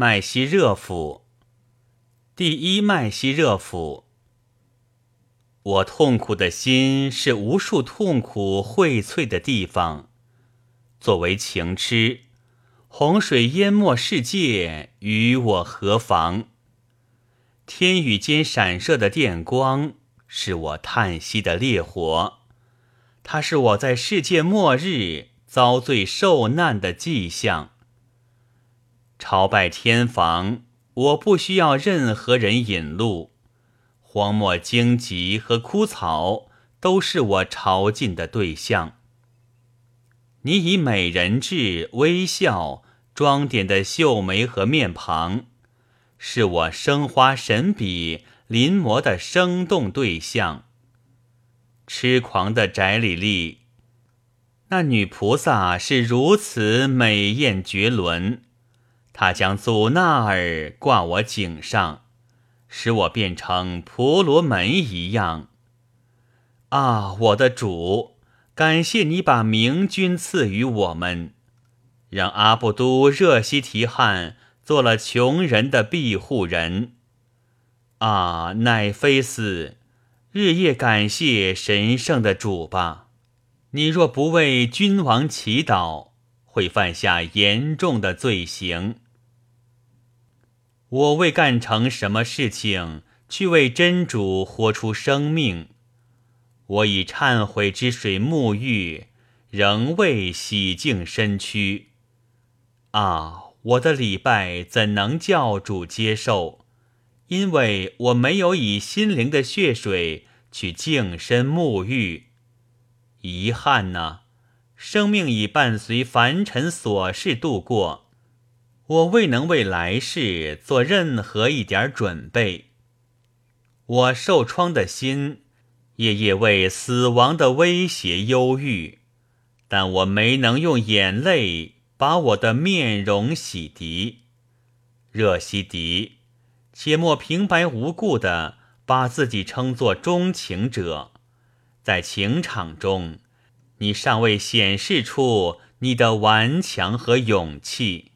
麦西热府，第一麦西热府。我痛苦的心是无数痛苦荟萃的地方。作为情痴，洪水淹没世界，与我何妨？天宇间闪射的电光，是我叹息的烈火，它是我在世界末日遭罪受难的迹象。朝拜天房，我不需要任何人引路，荒漠荆棘和枯草都是我朝觐的对象。你以美人痣微笑装点的秀眉和面庞。是我生花神笔临摹的生动对象。痴狂的翟里丽，那女菩萨是如此美艳绝伦，他将祖纳尔挂我颈上，使我变成婆罗门一样。啊，我的主，感谢你把明君赐予我们，让阿布都热西提汗。做了穷人的庇护人，啊，奈菲斯，日夜感谢神圣的主吧！你若不为君王祈祷，会犯下严重的罪行。我未干成什么事情，去为真主豁出生命。我以忏悔之水沐浴，仍未洗净身躯。啊！我的礼拜怎能教主接受？因为我没有以心灵的血水去净身沐浴。遗憾呐，生命已伴随凡尘琐事度过，我未能为来世做任何一点准备。我受创的心，夜夜为死亡的威胁忧郁，但我没能用眼泪。把我的面容洗涤，热西迪，且莫平白无故的把自己称作钟情者，在情场中，你尚未显示出你的顽强和勇气。